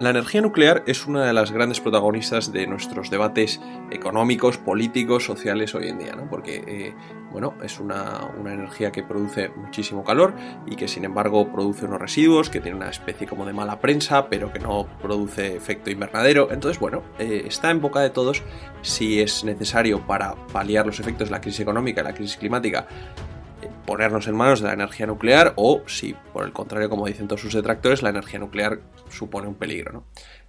La energía nuclear es una de las grandes protagonistas de nuestros debates económicos, políticos, sociales hoy en día, ¿no? Porque, eh, bueno, es una, energía que produce muchísimo calor y que sin embargo produce unos residuos, que tiene una especie como de mala prensa, pero que no produce efecto invernadero. Entonces, bueno, eh, está en boca de todos si es necesario para paliar los efectos de la crisis económica la crisis climática ponernos en manos de la energía nuclear o si, por el contrario, como dicen todos sus detractores, la energía nuclear supone un peligro. ¿no?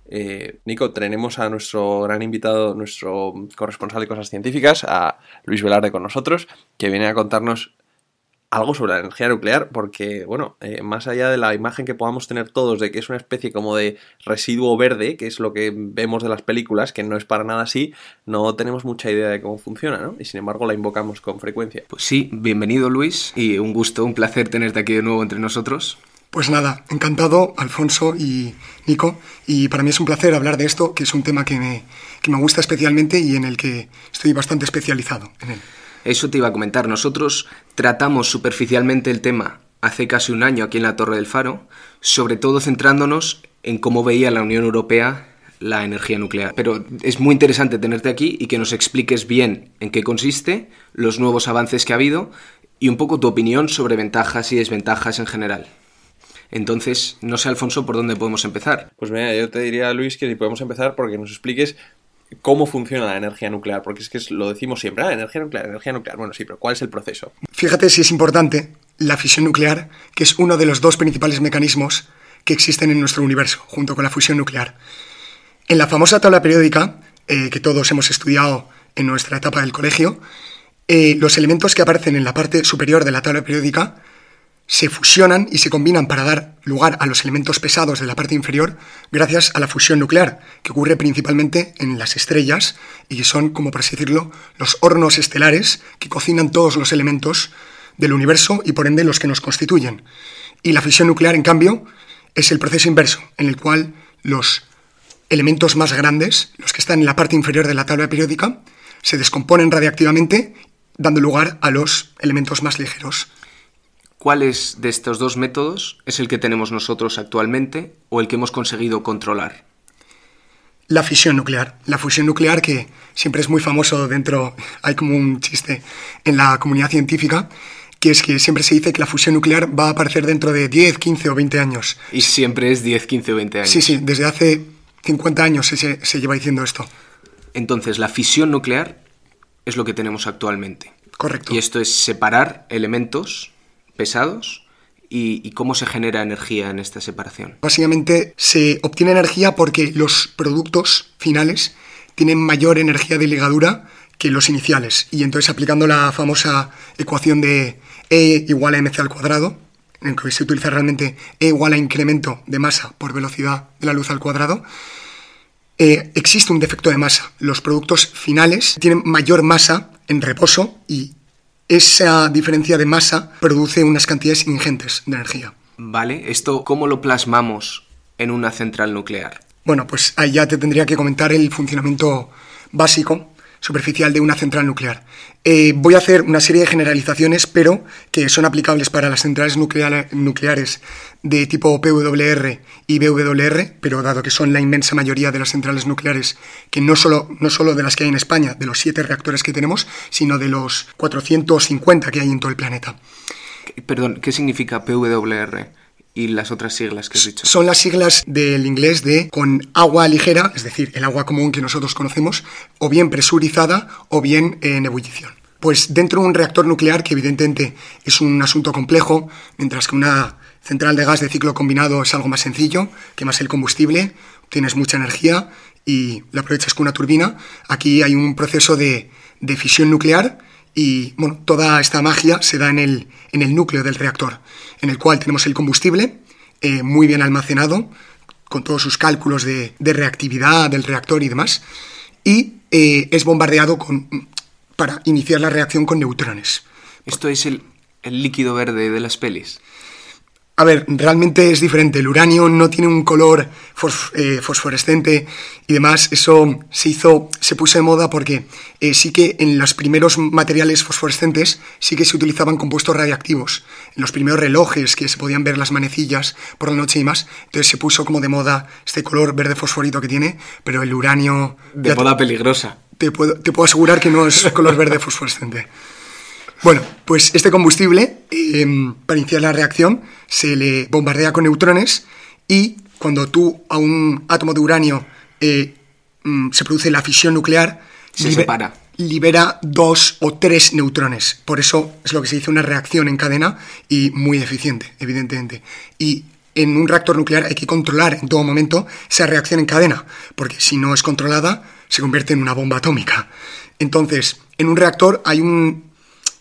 Eh, Nico, tenemos a nuestro gran invitado, nuestro corresponsal de cosas científicas, a Luis Velarde con nosotros, que viene a contarnos algo sobre la energía nuclear, porque, bueno, eh, más allá de la imagen que podamos tener todos de que es una especie como de residuo verde, que es lo que vemos de las películas, que no es para nada así, no tenemos mucha idea de cómo funciona, ¿no? Y sin embargo la invocamos con frecuencia. Pues sí, bienvenido Luis, y un gusto, un placer tenerte aquí de nuevo entre nosotros. Pues nada, encantado, Alfonso y Nico, y para mí es un placer hablar de esto, que es un tema que me, que me gusta especialmente y en el que estoy bastante especializado en él. Eso te iba a comentar. Nosotros tratamos superficialmente el tema hace casi un año aquí en la Torre del Faro, sobre todo centrándonos en cómo veía la Unión Europea la energía nuclear. Pero es muy interesante tenerte aquí y que nos expliques bien en qué consiste, los nuevos avances que ha habido y un poco tu opinión sobre ventajas y desventajas en general. Entonces, no sé, Alfonso, por dónde podemos empezar. Pues mira, yo te diría, Luis, que si podemos empezar porque nos expliques cómo funciona la energía nuclear, porque es que lo decimos siempre, ah, energía nuclear, energía nuclear. Bueno, sí, pero ¿cuál es el proceso? Fíjate si es importante la fisión nuclear, que es uno de los dos principales mecanismos que existen en nuestro universo, junto con la fusión nuclear. En la famosa tabla periódica, eh, que todos hemos estudiado en nuestra etapa del colegio, eh, los elementos que aparecen en la parte superior de la tabla periódica se fusionan y se combinan para dar lugar a los elementos pesados de la parte inferior gracias a la fusión nuclear, que ocurre principalmente en las estrellas y que son, como por así decirlo, los hornos estelares que cocinan todos los elementos del universo y por ende los que nos constituyen. Y la fisión nuclear, en cambio, es el proceso inverso, en el cual los elementos más grandes, los que están en la parte inferior de la tabla periódica, se descomponen radiactivamente, dando lugar a los elementos más ligeros. ¿Cuál es de estos dos métodos es el que tenemos nosotros actualmente o el que hemos conseguido controlar? La fisión nuclear. La fusión nuclear que siempre es muy famoso dentro, hay como un chiste en la comunidad científica, que es que siempre se dice que la fusión nuclear va a aparecer dentro de 10, 15 o 20 años. Y siempre es 10, 15 o 20 años. Sí, sí, desde hace 50 años se, se lleva diciendo esto. Entonces, la fisión nuclear es lo que tenemos actualmente. Correcto. Y esto es separar elementos pesados y, cómo se genera energía en esta separación. Básicamente se obtiene energía porque los productos finales tienen mayor energía de ligadura que los iniciales. Y entonces aplicando la famosa ecuación de E igual a mc al cuadrado, en que se utiliza realmente E igual a incremento de masa por velocidad de la luz al cuadrado, eh, existe un defecto de masa. Los productos finales tienen mayor masa en reposo y esa diferencia de masa produce unas cantidades ingentes de energía. Vale, ¿esto cómo lo plasmamos en una central nuclear? Bueno, pues ahí ya te tendría que comentar el funcionamiento básico superficial de una central nuclear. Eh, voy a hacer una serie de generalizaciones, pero que son aplicables para las centrales nucleares de tipo PWR y BWR, pero dado que son la inmensa mayoría de las centrales nucleares, que no solo, no solo de las que hay en España, de los siete reactores que tenemos, sino de los 450 que hay en todo el planeta. Perdón, ¿qué significa PWR? Y las otras siglas que has dicho? Son las siglas del inglés de con agua ligera, es decir, el agua común que nosotros conocemos, o bien presurizada o bien en ebullición. Pues dentro de un reactor nuclear, que evidentemente es un asunto complejo, mientras que una central de gas de ciclo combinado es algo más sencillo, quemas el combustible, tienes mucha energía y la aprovechas con una turbina, aquí hay un proceso de, de fisión nuclear y bueno, toda esta magia se da en el, en el núcleo del reactor, en el cual tenemos el combustible eh, muy bien almacenado, con todos sus cálculos de, reactividad del reactor y demás, y eh, es bombardeado con, para iniciar la reacción con neutrones. ¿Esto es el, el líquido verde de las pelis? A ver, realmente es diferente. El uranio no tiene un color eh, fosforescente y demás. Eso se hizo, se puso de moda porque eh, sí que en los primeros materiales fosforescentes sí que se utilizaban compuestos radiactivos. En los primeros relojes que se podían ver las manecillas por la noche y más. Entonces se puso como de moda este color verde fosforito que tiene, pero el uranio... De moda peligrosa. Te puedo, te puedo asegurar que no es color verde fosforescente. Bueno, pues este combustible, em, para iniciar la reacción, se le bombardea con neutrones y cuando tú a un átomo de uranio eh, mm, se produce la fisión nuclear, se separa. libera dos o tres neutrones. Por eso es lo que se dice una reacción en cadena y muy eficiente, evidentemente. Y en un reactor nuclear hay que controlar en todo momento esa reacción en cadena, porque si no es controlada, se convierte en una bomba atómica. Entonces, en un reactor hay un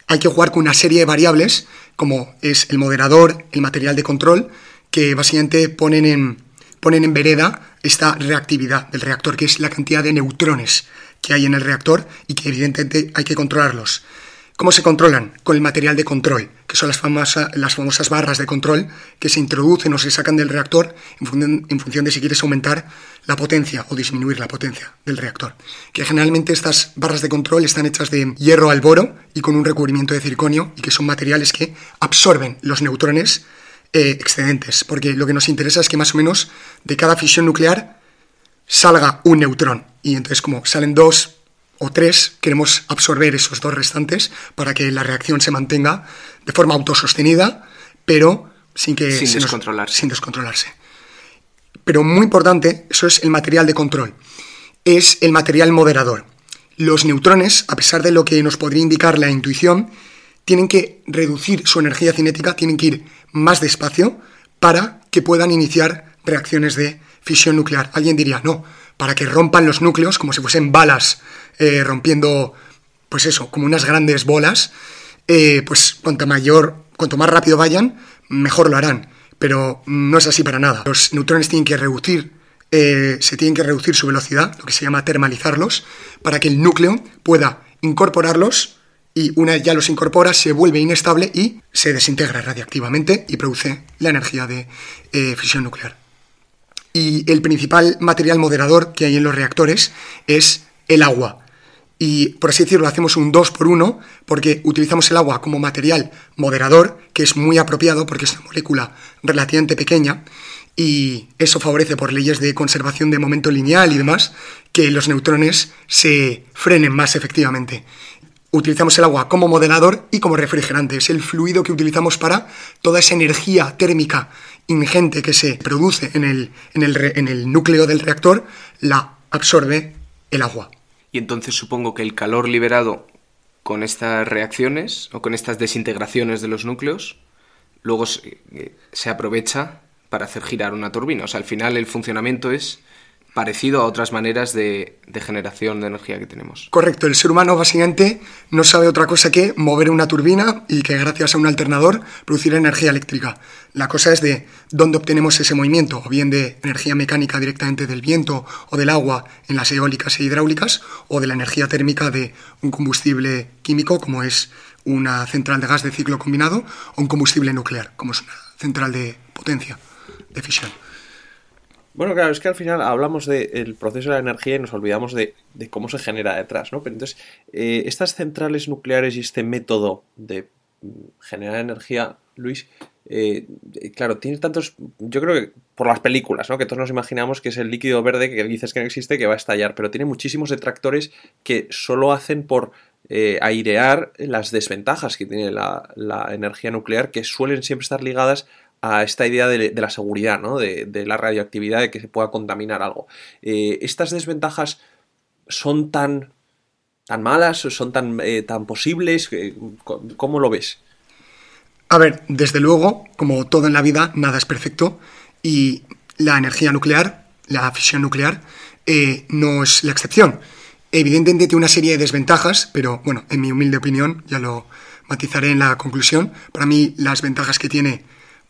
hay que jugar con una serie de variables, como es el moderador, el material de control, que básicamente ponen en, ponen en vereda esta reactividad del reactor, que es la cantidad de neutrones que hay en el reactor y que evidentemente hay que controlarlos. ¿Cómo se controlan? Con el material de control, que son las, las famosas barras de control que se introducen o se sacan del reactor en función, de si quieres aumentar la potencia o disminuir la potencia del reactor. Que generalmente estas barras de control están hechas de hierro al boro y con un recubrimiento de circonio y que son materiales que absorben los neutrones eh, excedentes, porque lo que nos interesa es que más o menos de cada fisión nuclear salga un neutrón. Y entonces como salen dos, o tres, queremos absorber esos dos restantes para que la reacción se mantenga de forma autosostenida, pero sin que sin descontrolarse. sin descontrolarse. Pero muy importante, eso es el material de control. Es el material moderador. Los neutrones, a pesar de lo que nos podría indicar la intuición, tienen que reducir su energía cinética, tienen que ir más despacio para que puedan iniciar reacciones de fisión nuclear. Alguien diría, no, para que rompan los núcleos como si fuesen balas eh, rompiendo, pues eso, como unas grandes bolas, eh, pues cuanto mayor, cuanto más rápido vayan, mejor lo harán. Pero no es así para nada. Los neutrones tienen que reducir, eh, se tienen que reducir su velocidad, lo que se llama termalizarlos, para que el núcleo pueda incorporarlos y una vez ya los incorpora se vuelve inestable y se desintegra radiactivamente y produce la energía de fisión nuclear. Y el principal material moderador que hay en los reactores es el agua y por así decirlo hacemos un 2 por 1 porque utilizamos el agua como material moderador, que es muy apropiado porque es una molécula relativamente pequeña y eso favorece por leyes de conservación de momento lineal y demás que los neutrones se frenen más efectivamente. Utilizamos el agua como moderador y como refrigerante. Es el fluido que utilizamos para toda esa energía térmica ingente que se produce en el, en el, en el núcleo del reactor, la absorbe el agua. Y entonces supongo que el calor liberado con estas reacciones o con estas desintegraciones de los núcleos luego se, eh, se aprovecha para hacer girar una turbina. O sea, al final el funcionamiento es parecido a otras maneras de, generación de energía que tenemos. Correcto, el ser humano básicamente no sabe otra cosa que mover una turbina y que gracias a un alternador producir energía eléctrica. La cosa es de dónde obtenemos ese movimiento, o bien de energía mecánica directamente del viento o del agua en las eólicas e hidráulicas, o de la energía térmica de un combustible químico como es una central de gas de ciclo combinado o un combustible nuclear, como es una central de potencia, de fisión. Bueno, claro, es que al final hablamos del proceso de la energía y nos olvidamos de, cómo se genera detrás, ¿no? Pero entonces, eh, estas centrales nucleares y este método de mm, generar energía, Luis, eh, claro, tiene tantos. Yo creo que por las películas, ¿no? Que todos nos imaginamos que es el líquido verde que dices que no existe, que va a estallar, pero tiene muchísimos detractores que solo hacen por eh, airear las desventajas que tiene la, la, energía nuclear, que suelen siempre estar ligadas a esta idea de, la seguridad, ¿no? de, la radioactividad, de que se pueda contaminar algo. Eh, ¿Estas desventajas son tan, tan malas, son tan, eh, tan posibles? Eh, ¿Cómo lo ves? A ver, desde luego, como todo en la vida, nada es perfecto y la energía nuclear, la fisión nuclear, no es la excepción. Evidentemente tiene una serie de desventajas, pero bueno, en mi humilde opinión, ya lo matizaré en la conclusión, para mí las ventajas que tiene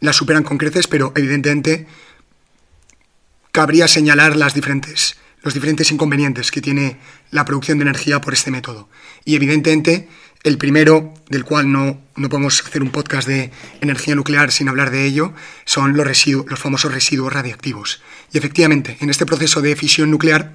las superan con creces, pero evidentemente cabría señalar las diferentes, los diferentes inconvenientes que tiene la producción de energía por este método. Y evidentemente El primero, del cual no, no podemos hacer un podcast de energía nuclear sin hablar de ello, son los, residuos, los famosos residuos radiactivos. Y efectivamente, en este proceso de fisión nuclear,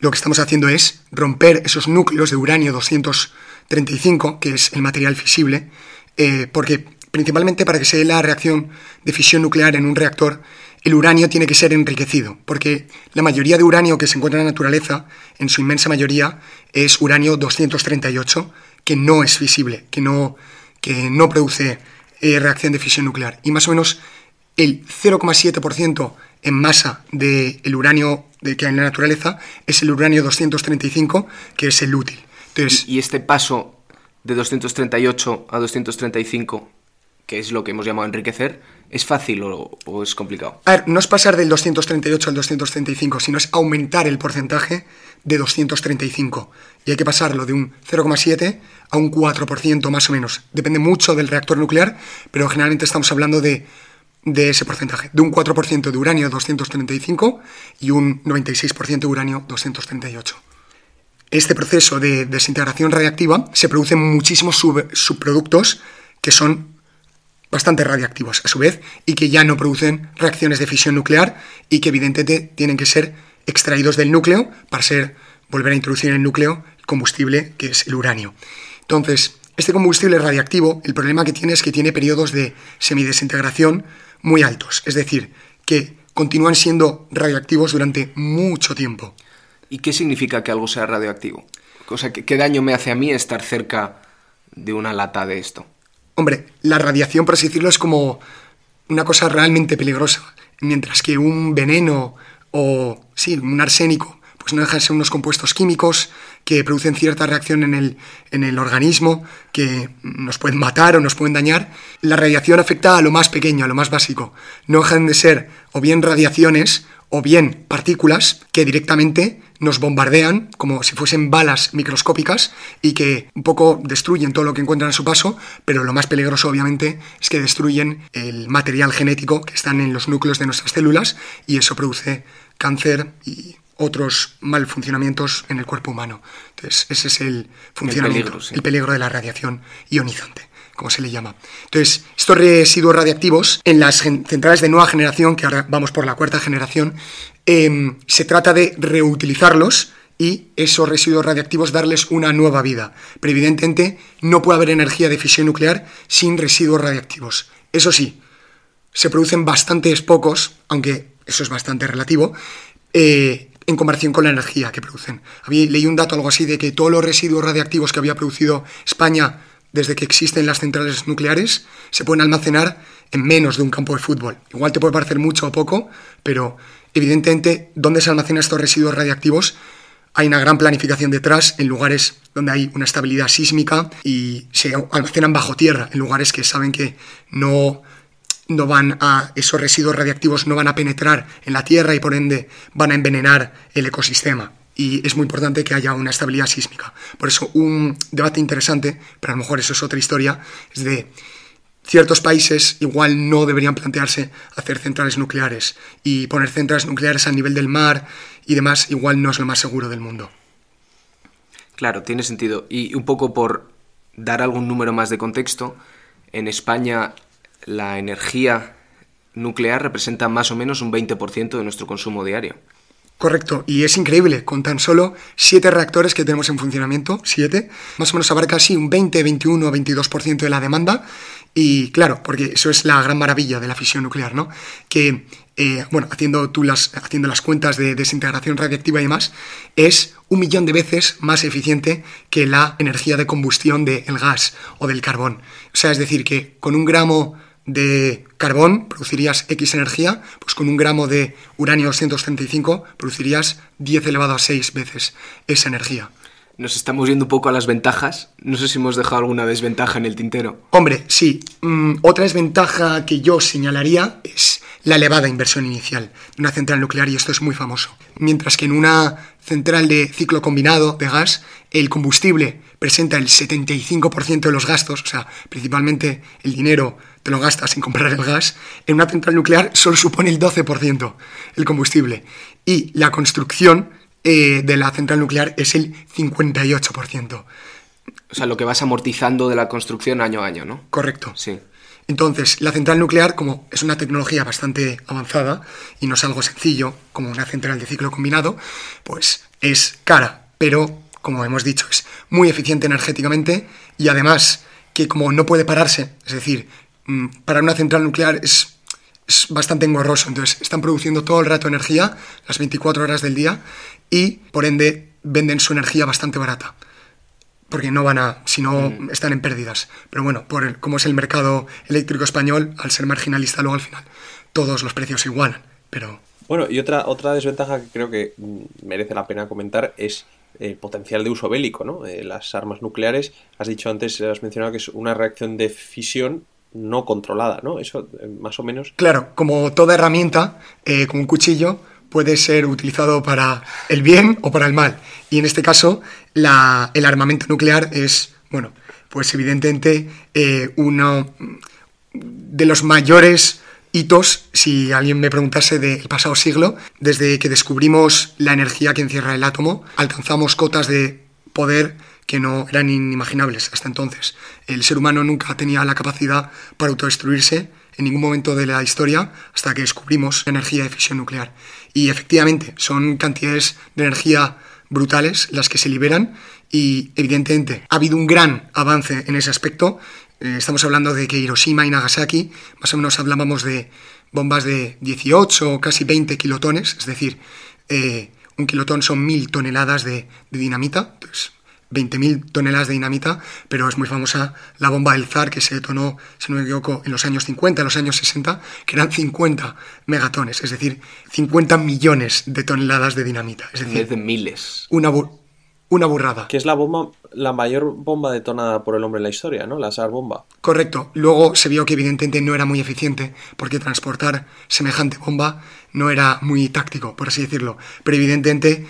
lo que estamos haciendo es romper esos núcleos de uranio 235, que es el material fisible, eh, porque principalmente para que se dé la reacción de fisión nuclear en un reactor, el uranio tiene que ser enriquecido, porque la mayoría de uranio que se encuentra en la naturaleza, en su inmensa mayoría, es uranio 238, que no es visible, que no, que no produce eh, reacción de fisión nuclear. Y más o menos el 0,7% en masa del uranio de, que hay en la naturaleza es el uranio 235, que es el útil. Entonces, ¿Y, este paso de 238 a 235, que es lo que hemos llamado enriquecer, ¿Es fácil o, es complicado? A ver, no es pasar del 238 al 235, sino es aumentar el porcentaje de 235. Y hay que pasarlo de un 0,7 a un 4% más o menos. Depende mucho del reactor nuclear, pero generalmente estamos hablando de, de ese porcentaje. De un 4% de uranio 235 y un 96% de uranio 238. Este proceso de desintegración radiactiva se producen muchísimos subproductos que son bastante radiactivos a su vez y que ya no producen reacciones de fisión nuclear y que evidentemente tienen que ser extraídos del núcleo para ser, volver a introducir en el núcleo combustible que es el uranio. Entonces, este combustible radiactivo, el problema que tiene es que tiene periodos de semidesintegración muy altos, es decir, que continúan siendo radioactivos durante mucho tiempo. ¿Y qué significa que algo sea radioactivo? O sea, ¿qué daño me hace a mí estar cerca de una lata de esto? Hombre, la radiación, por así decirlo, es como una cosa realmente peligrosa, mientras que un veneno o, sí, un arsénico, pues no dejan de ser unos compuestos químicos que producen cierta reacción en el, en el organismo, que nos pueden matar o nos pueden dañar. La radiación afecta a lo más pequeño, a lo más básico. No dejan de ser o bien radiaciones o bien partículas que directamente nos bombardean como si fuesen balas microscópicas y que un poco destruyen todo lo que encuentran a su paso, pero lo más peligroso obviamente es que destruyen el material genético que están en los núcleos de nuestras células y eso produce cáncer y otros mal funcionamientos en el cuerpo humano. Entonces, ese es el funcionamiento, el peligro de la radiación ionizante como se le llama. Entonces, estos residuos radiactivos en las centrales de nueva generación, que ahora vamos por la cuarta generación, em, se trata de reutilizarlos y esos residuos radiactivos darles una nueva vida. Pero evidentemente no puede haber energía de fisión nuclear sin residuos radiactivos. Eso sí, se producen bastantes pocos, aunque eso es bastante relativo, eh, en comparación con la energía que producen. Leí un dato algo así de que todos los residuos radiactivos que había producido España desde que existen las centrales nucleares, se pueden almacenar en menos de un campo de fútbol. Igual te puede parecer mucho o poco, pero evidentemente, ¿dónde se almacenan estos residuos radiactivos? Hay una gran planificación detrás en lugares donde hay una estabilidad sísmica y se almacenan bajo tierra, en lugares que saben que no, no van a, esos residuos radiactivos no van a penetrar en la tierra y por ende van a envenenar el ecosistema y es muy importante que haya una estabilidad sísmica. Por eso un debate interesante, pero a lo mejor eso es otra historia, es de ciertos países igual no deberían plantearse hacer centrales nucleares y poner centrales nucleares a nivel del mar y demás igual no es lo más seguro del mundo. Claro, tiene sentido. Y un poco por dar algún número más de contexto, en España la energía nuclear representa más o menos un 20% de nuestro consumo diario. Correcto, y es increíble, con tan solo siete reactores que tenemos en funcionamiento, siete, más o menos abarca así un 20, 21 o 22% de la demanda, y claro, porque eso es la gran maravilla de la fisión nuclear, ¿no? Que, eh, bueno, haciendo, tú las, haciendo las cuentas de desintegración radiactiva y demás, es un millón de veces más eficiente que la energía de combustión del gas o del carbón. O sea, es decir, que con un gramo de carbón producirías X energía, pues con un gramo de uranio 235 producirías 10 elevado a 6 veces esa energía. Nos estamos yendo un poco a las ventajas. No sé si hemos dejado alguna desventaja en el tintero. Hombre, sí. Mm, otra desventaja que yo señalaría es la elevada inversión inicial de una central nuclear y esto es muy famoso. Mientras que en una central de ciclo combinado de gas, el combustible presenta el 75% de los gastos, o sea, principalmente el dinero te lo gastas en comprar el gas, en una central nuclear solo supone el 12% el combustible. Y la construcción eh, de la central nuclear es el 58%. O sea, lo que vas amortizando de la construcción año a año, ¿no? Correcto. Sí. Entonces, la central nuclear, como es una tecnología bastante avanzada y no es algo sencillo como una central de ciclo combinado, pues es cara, pero como hemos dicho, es muy eficiente energéticamente y además que como no puede pararse, es decir, mm, para una central nuclear es, es bastante engorroso, entonces están produciendo todo el rato energía, las 24 horas del día, y por ende venden su energía bastante barata porque no van a, si no mm. están en pérdidas. Pero bueno, por el, como es el mercado eléctrico español, al ser marginalista luego al final todos los precios se igualan. Pero... Bueno, y otra, otra desventaja que creo que mm, merece la pena comentar es el potencial de uso bélico, ¿no? Eh, las armas nucleares, has dicho antes, has mencionado que es una reacción de fisión no controlada, ¿no? Eso eh, más o menos. Claro, como toda herramienta, eh, como un cuchillo, puede ser utilizado para el bien o para el mal. Y en este caso, el armamento nuclear es, bueno, pues evidentemente eh, uno de los mayores hitos, si alguien me preguntase del pasado siglo, desde que descubrimos la energía que encierra el átomo, alcanzamos cotas de poder que no eran inimaginables hasta entonces. El ser humano nunca tenía la capacidad para autodestruirse en ningún momento de la historia hasta que descubrimos la energía de fisión nuclear. Y efectivamente, son cantidades de energía brutales las que se liberan y evidentemente ha habido un gran avance en ese aspecto. Eh, estamos hablando de que Hiroshima y Nagasaki, más o menos hablábamos de bombas de 18 o casi 20 kilotones, es decir, eh, un kilotón son mil toneladas de, de dinamita, entonces 20.000 toneladas de dinamita, pero es muy famosa la bomba del zar que se detonó, si no me equivoco, en los años 50, en los años 60, que eran 50 megatones, es decir, 50 millones de toneladas de dinamita. Es decir, de miles. Una, una burrada. Que es la bomba, la mayor bomba detonada por el hombre en la historia, ¿no? La SAR bomba. Correcto. Luego se vio que evidentemente no era muy eficiente, porque transportar semejante bomba no era muy táctico, por así decirlo. Pero evidentemente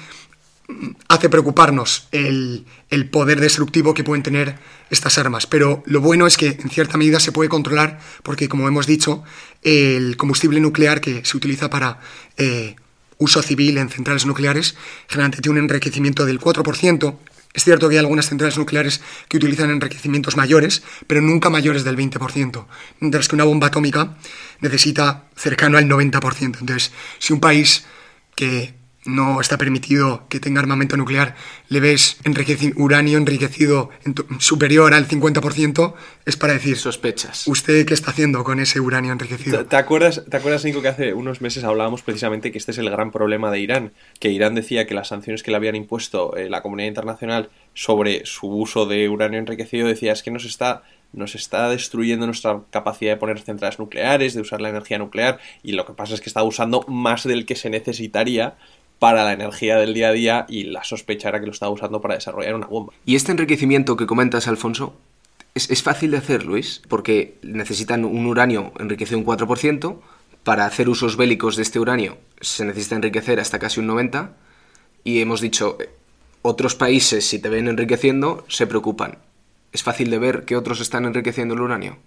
hace preocuparnos el, poder destructivo que pueden tener estas armas. Pero lo bueno es que en cierta medida se puede controlar porque, como hemos dicho, el combustible nuclear que se utiliza para eh, uso civil en centrales nucleares generalmente tiene un enriquecimiento del 4%. Es cierto que hay algunas centrales nucleares que utilizan enriquecimientos mayores, pero nunca mayores del 20%, mientras que una bomba atómica necesita cercano al 90%. Entonces, si un país que no está permitido que tenga armamento nuclear, le ves uranio enriquecido superior al 50%, es para decir... Sospechas. ¿Usted qué está haciendo con ese uranio enriquecido? ¿Te, acuerdas, ¿Te acuerdas, Nico, que hace unos meses hablábamos precisamente que este es el gran problema de Irán? Que Irán decía que las sanciones que le habían impuesto eh, la comunidad internacional sobre su uso de uranio enriquecido, decía, es que nos está nos está destruyendo nuestra capacidad de poner centrales nucleares, de usar la energía nuclear, y lo que pasa es que está usando más del que se necesitaría para la energía del día a día y la sospecha era que lo estaba usando para desarrollar una bomba. ¿Y este enriquecimiento que comentas, Alfonso, es, fácil de hacer, Luis? Porque necesitan un uranio enriquecido un 4%, para hacer usos bélicos de este uranio se necesita enriquecer hasta casi un 90%, y hemos dicho, eh, otros países si te ven enriqueciendo se preocupan. ¿Es fácil de ver que otros están enriqueciendo el uranio?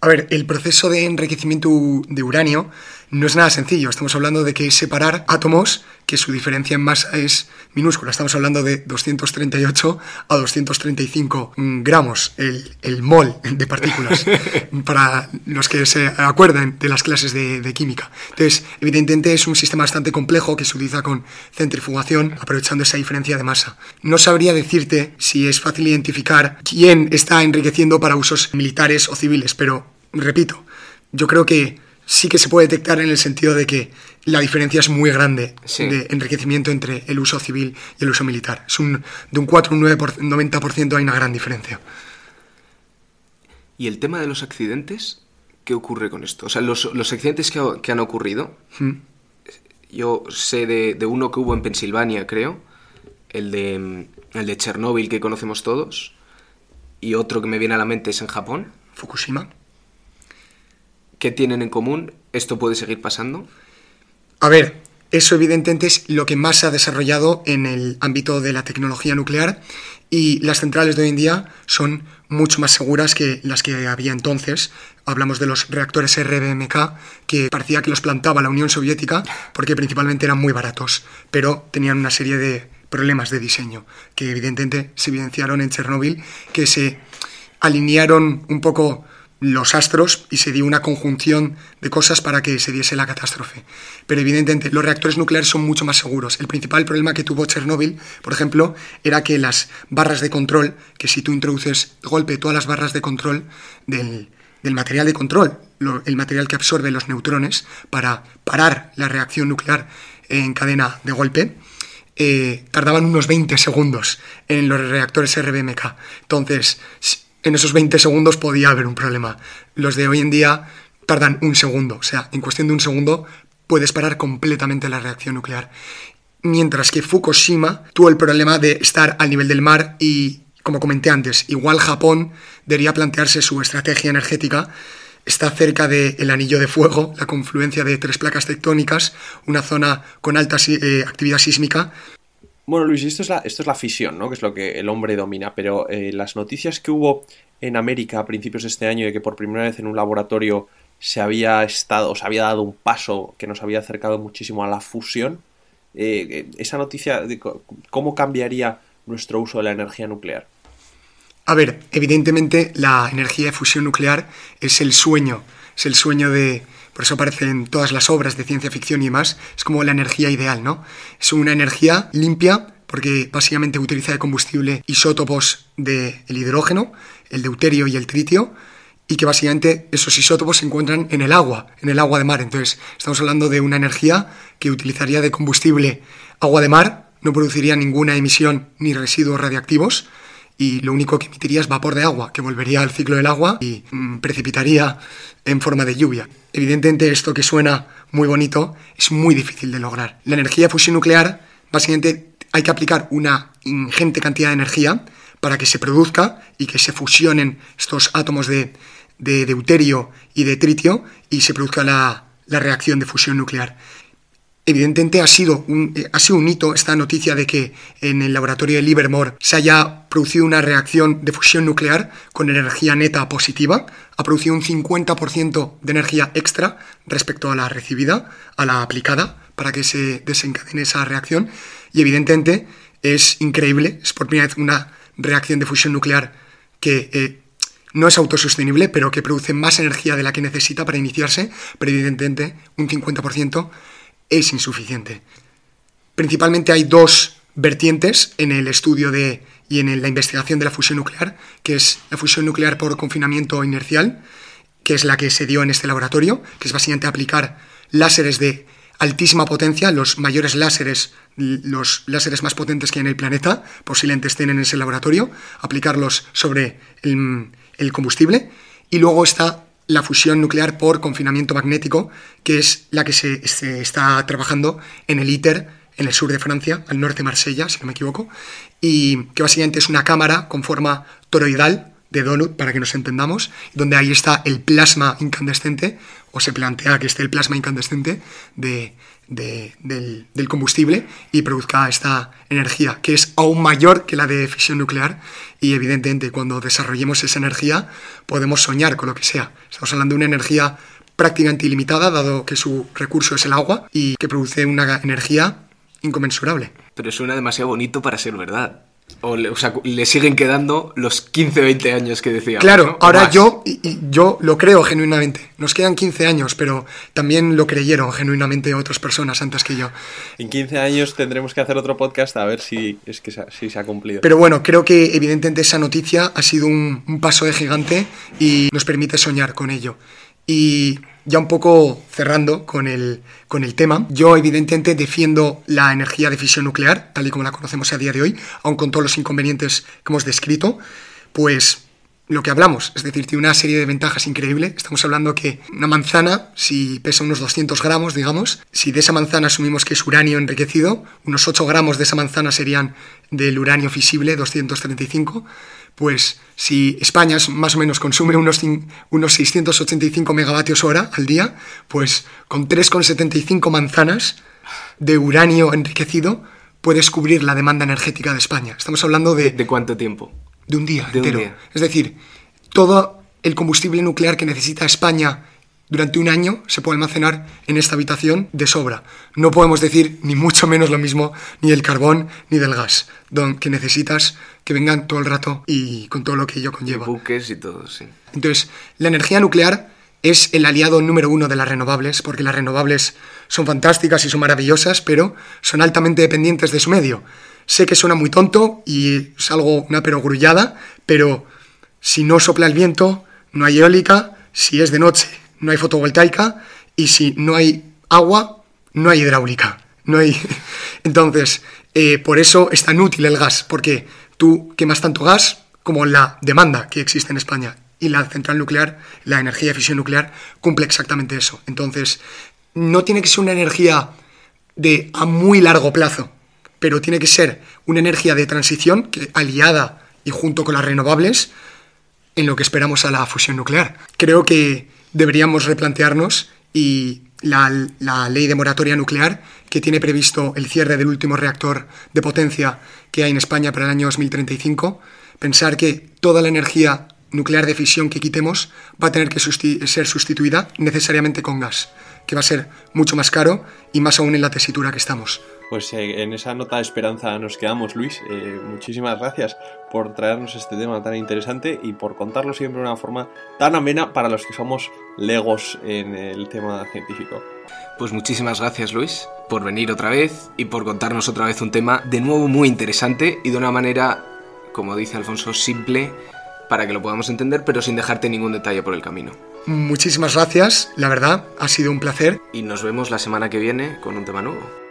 A ver, el proceso de enriquecimiento de uranio no es nada sencillo. Estamos hablando de que es separar átomos que su diferencia en masa es minúscula. Estamos hablando de 238 a 235 gramos, el, el mol de partículas, para los que se acuerden de las clases de, de, química. Entonces, evidentemente es un sistema bastante complejo que se utiliza con centrifugación, aprovechando esa diferencia de masa. No sabría decirte si es fácil identificar quién está enriqueciendo para usos militares o civiles, pero repito, yo creo que sí que se puede detectar en el sentido de que la diferencia es muy grande de enriquecimiento entre el uso civil y el uso militar. Es un, de un 4 a un 9 90% hay una gran diferencia. ¿Y el tema de los accidentes? ¿Qué ocurre con esto? O sea, los, accidentes que, han ocurrido, hmm. yo sé de, uno que hubo en Pensilvania, creo, el de, el de Chernóbil que conocemos todos, y otro que me viene a la mente es en Japón. Fukushima. ¿Qué tienen en común? ¿Esto puede seguir pasando? A ver, eso evidentemente es lo que más se ha desarrollado en el ámbito de la tecnología nuclear y las centrales de hoy en día son mucho más seguras que las que había entonces. Hablamos de los reactores RBMK, que parecía que los plantaba la Unión Soviética porque principalmente eran muy baratos, pero tenían una serie de problemas de diseño, que evidentemente se evidenciaron en Chernóbil, que se alinearon un poco los astros y se dio una conjunción de cosas para que se diese la catástrofe. Pero evidentemente los reactores nucleares son mucho más seguros. El principal problema que tuvo Chernóbil, por ejemplo, era que las barras de control, que si tú introduces golpe todas las barras de control del, material de control, el material que absorbe los neutrones para parar la reacción nuclear en cadena de golpe, eh, tardaban unos 20 segundos en los reactores RBMK. Entonces, en esos 20 segundos podía haber un problema. Los de hoy en día tardan un segundo, o sea, en cuestión de un segundo puedes parar completamente la reacción nuclear. Mientras que Fukushima tuvo el problema de estar al nivel del mar y, como comenté antes, igual Japón debería plantearse su estrategia energética. Está cerca del anillo de fuego, la confluencia de tres placas tectónicas, una zona con alta eh, actividad sísmica, bueno, Luis, esto es la, esto es la fisión, ¿no? Que es lo que el hombre domina, pero eh, las noticias que hubo en América a principios de este año de que por primera vez en un laboratorio se había estado, se había dado un paso que nos había acercado muchísimo a la fusión, eh, eh, esa noticia, de ¿cómo cambiaría nuestro uso de la energía nuclear? A ver, evidentemente la energía de fusión nuclear es el sueño, es el sueño de, por eso aparece en todas las obras de ciencia ficción y más, es como la energía ideal, ¿no? Es una energía limpia porque básicamente utiliza de combustible isótopos del hidrógeno, el deuterio y el tritio, y que básicamente esos isótopos se encuentran en el agua, en el agua de mar. Entonces, estamos hablando de una energía que utilizaría de combustible agua de mar, no produciría ninguna emisión ni residuos radiactivos, y lo único que emitiría es vapor de agua, que volvería al ciclo del agua y mm, precipitaría en forma de lluvia. Evidentemente esto que suena muy bonito es muy difícil de lograr. La energía de fusión nuclear, básicamente hay que aplicar una ingente cantidad de energía para que se produzca y que se fusionen estos átomos de, deuterio y de tritio y se produzca la reacción de fusión nuclear. Evidentemente ha sido, un, eh, ha sido un hito esta noticia de que en el laboratorio de Livermore se haya producido una reacción de fusión nuclear con energía neta positiva. Ha producido un 50% de energía extra respecto a la recibida, a la aplicada, para que se desencadene esa reacción. Y evidentemente es increíble, es por primera vez una reacción de fusión nuclear que eh, no es autosostenible, pero que produce más energía de la que necesita para iniciarse, pero evidentemente un 50% es insuficiente. Principalmente hay dos vertientes en el estudio de, y en la investigación de la fusión nuclear, que es la fusión nuclear por confinamiento inercial, que es la que se dio en este laboratorio, que es básicamente aplicar láseres de altísima potencia, los mayores láseres, los láseres más potentes que hay en el planeta, posiblemente estén en ese laboratorio, aplicarlos sobre el, el combustible. Y luego está la fusión nuclear por confinamiento magnético, que es la que se, está trabajando en el ITER, en el sur de Francia, al norte de Marsella, si no me equivoco, y que básicamente es una cámara con forma toroidal de donut, para que nos entendamos, donde ahí está el plasma incandescente, o se plantea que esté el plasma incandescente de, del, combustible y produzca esta energía, que es aún mayor que la de fisión nuclear y evidentemente cuando desarrollemos esa energía podemos soñar con lo que sea. Estamos hablando de una energía prácticamente ilimitada, dado que su recurso es el agua y que produce una energía inconmensurable. Pero suena demasiado bonito para ser verdad. O le, sea, le siguen quedando los 15, 20 años que decía. Claro, ahora yo, yo lo creo genuinamente. Nos quedan 15 años, pero también lo creyeron genuinamente otras personas antes que yo. En 15 años tendremos que hacer otro podcast a ver si, es que se, si se ha cumplido. Pero bueno, creo que evidentemente esa noticia ha sido un, un paso de gigante y nos permite soñar con ello. Y ya un poco cerrando con el, con el tema, yo evidentemente defiendo la energía de fisión nuclear, tal y como la conocemos a día de hoy, aun con todos los inconvenientes que hemos descrito, pues lo que hablamos, es decir, tiene una serie de ventajas increíbles. Estamos hablando que una manzana, si pesa unos 200 gramos, digamos, si de esa manzana asumimos que es uranio enriquecido, unos 8 gramos de esa manzana serían del uranio fisible, 235, pues si España más o menos consume unos, unos 685 megavatios hora al día, pues con 3,75 manzanas de uranio enriquecido puedes cubrir la demanda energética de España. Estamos hablando de... ¿De cuánto tiempo? De un día entero. Es decir, todo el combustible nuclear que necesita España durante un año se puede almacenar en esta habitación de sobra. No podemos decir ni mucho menos lo mismo ni del carbón ni del gas, don, que necesitas que vengan todo el rato y con todo lo que ello conlleva. Y buques y todo, sí. Entonces, la energía nuclear es el aliado número uno de las renovables, porque las renovables son fantásticas y son maravillosas, pero son altamente dependientes de su medio. Sé que suena muy tonto y es algo, una perogrullada, pero si no sopla el viento, no hay eólica, si es de noche, no hay fotovoltaica, y si no hay agua, no hay hidráulica. No hay... Entonces, eh, por eso es tan útil el gas, porque tú quemas tanto gas como la demanda que existe en España. Y la central nuclear, la energía de fisión nuclear, cumple exactamente eso. Entonces, no tiene que ser una energía de a muy largo plazo, pero tiene que ser una energía de transición aliada y junto con las renovables en lo que esperamos a la fusión nuclear. Creo que deberíamos replantearnos y la, la, ley de moratoria nuclear, que tiene previsto el cierre del último reactor de potencia que hay en España para el año 2035, pensar que toda la energía nuclear de fisión que quitemos va a tener que ser sustituida necesariamente con gas, que va a ser mucho más caro y más aún en la tesitura que estamos. Pues eh, en esa nota de esperanza nos quedamos, Luis. Eh, muchísimas gracias por traernos este tema tan interesante y por contarlo siempre de una forma tan amena para los que somos legos en el tema científico. Pues muchísimas gracias, Luis, por venir otra vez y por contarnos otra vez un tema de nuevo muy interesante y de una manera, como dice Alfonso, simple para que lo podamos entender, pero sin dejarte ningún detalle por el camino. Muchísimas gracias, la verdad, ha sido un placer. Y nos vemos la semana que viene con un tema nuevo.